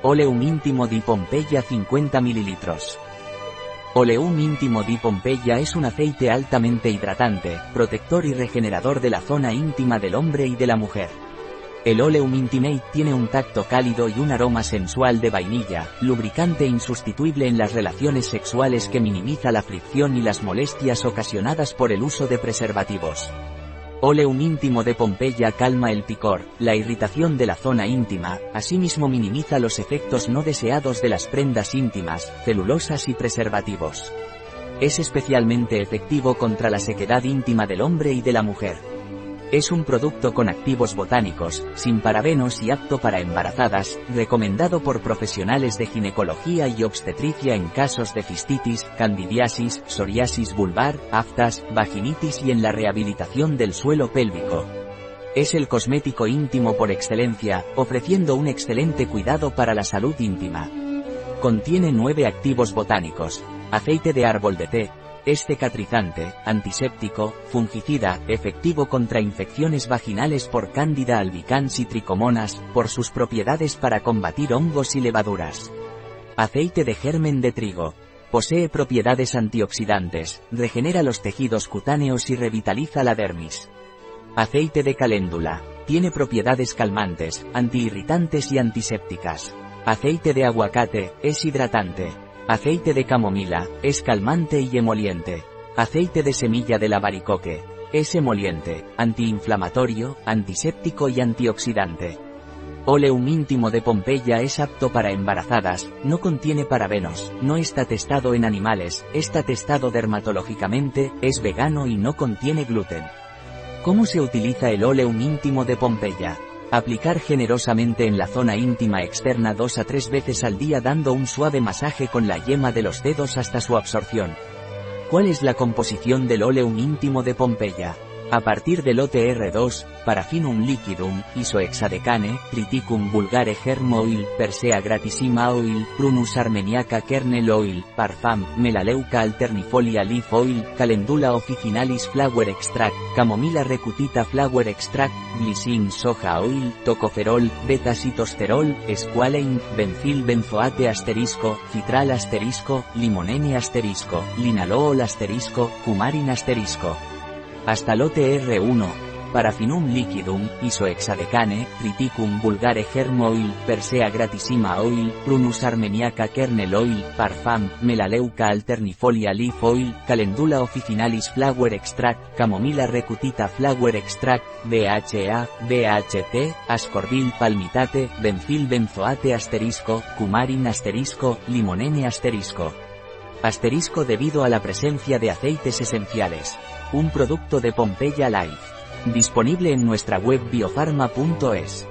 Oleum íntimo di Pompeya 50 ml. Oleum íntimo di Pompeya es un aceite altamente hidratante, protector y regenerador de la zona íntima del hombre y de la mujer. El Oleum Intimate tiene un tacto cálido y un aroma sensual de vainilla, lubricante insustituible en las relaciones sexuales que minimiza la fricción y las molestias ocasionadas por el uso de preservativos. Oleum íntimo de Pompeya calma el picor, la irritación de la zona íntima, asimismo minimiza los efectos no deseados de las prendas íntimas, celulosas y preservativos. Es especialmente efectivo contra la sequedad íntima del hombre y de la mujer. Es un producto con activos botánicos, sin parabenos y apto para embarazadas, recomendado por profesionales de ginecología y obstetricia en casos de cistitis, candidiasis, psoriasis vulvar, aftas, vaginitis y en la rehabilitación del suelo pélvico. Es el cosmético íntimo por excelencia, ofreciendo un excelente cuidado para la salud íntima. Contiene nueve activos botánicos, aceite de árbol de té, es cicatrizante, antiséptico, fungicida, efectivo contra infecciones vaginales por cándida albicans y tricomonas, por sus propiedades para combatir hongos y levaduras. Aceite de germen de trigo. Posee propiedades antioxidantes, regenera los tejidos cutáneos y revitaliza la dermis. Aceite de caléndula. Tiene propiedades calmantes, antiirritantes y antisépticas. Aceite de aguacate, es hidratante, Aceite de camomila, es calmante y emoliente. Aceite de semilla de la baricoque, es emoliente, antiinflamatorio, antiséptico y antioxidante. Oleum íntimo de Pompeya es apto para embarazadas, no contiene parabenos, no está testado en animales, está testado dermatológicamente, es vegano y no contiene gluten. ¿Cómo se utiliza el Oleum íntimo de Pompeya? Aplicar generosamente en la zona íntima externa dos a tres veces al día dando un suave masaje con la yema de los dedos hasta su absorción. ¿Cuál es la composición del oleum íntimo de Pompeya? A partir del OTR2, Parafinum liquidum, isohexadecane, Triticum vulgare germ oil, Persea gratissima oil, Prunus armeniaca kernel oil, Parfum, Melaleuca alternifolia leaf oil, Calendula officinalis flower extract, Camomila recutita flower extract, Glycine soja oil, Tocoferol, beta-citosterol, Squalane, Benzil benzoate asterisco, Citral asterisco, Limonene asterisco, Linalool asterisco, Cumarin asterisco. Hasta lote R1. Parafinum liquidum, isohexadecane, triticum vulgare germ oil, persea gratissima oil, prunus armeniaca kernel oil, parfum, melaleuca alternifolia leaf oil, calendula officinalis flower extract, camomila recutita flower extract, BHA, BHT, ascorbil palmitate, benzil benzoate asterisco, cumarin asterisco, limonene asterisco. Asterisco debido a la presencia de aceites esenciales. Un producto de Pompeya Life. Disponible en nuestra web biofarma.es.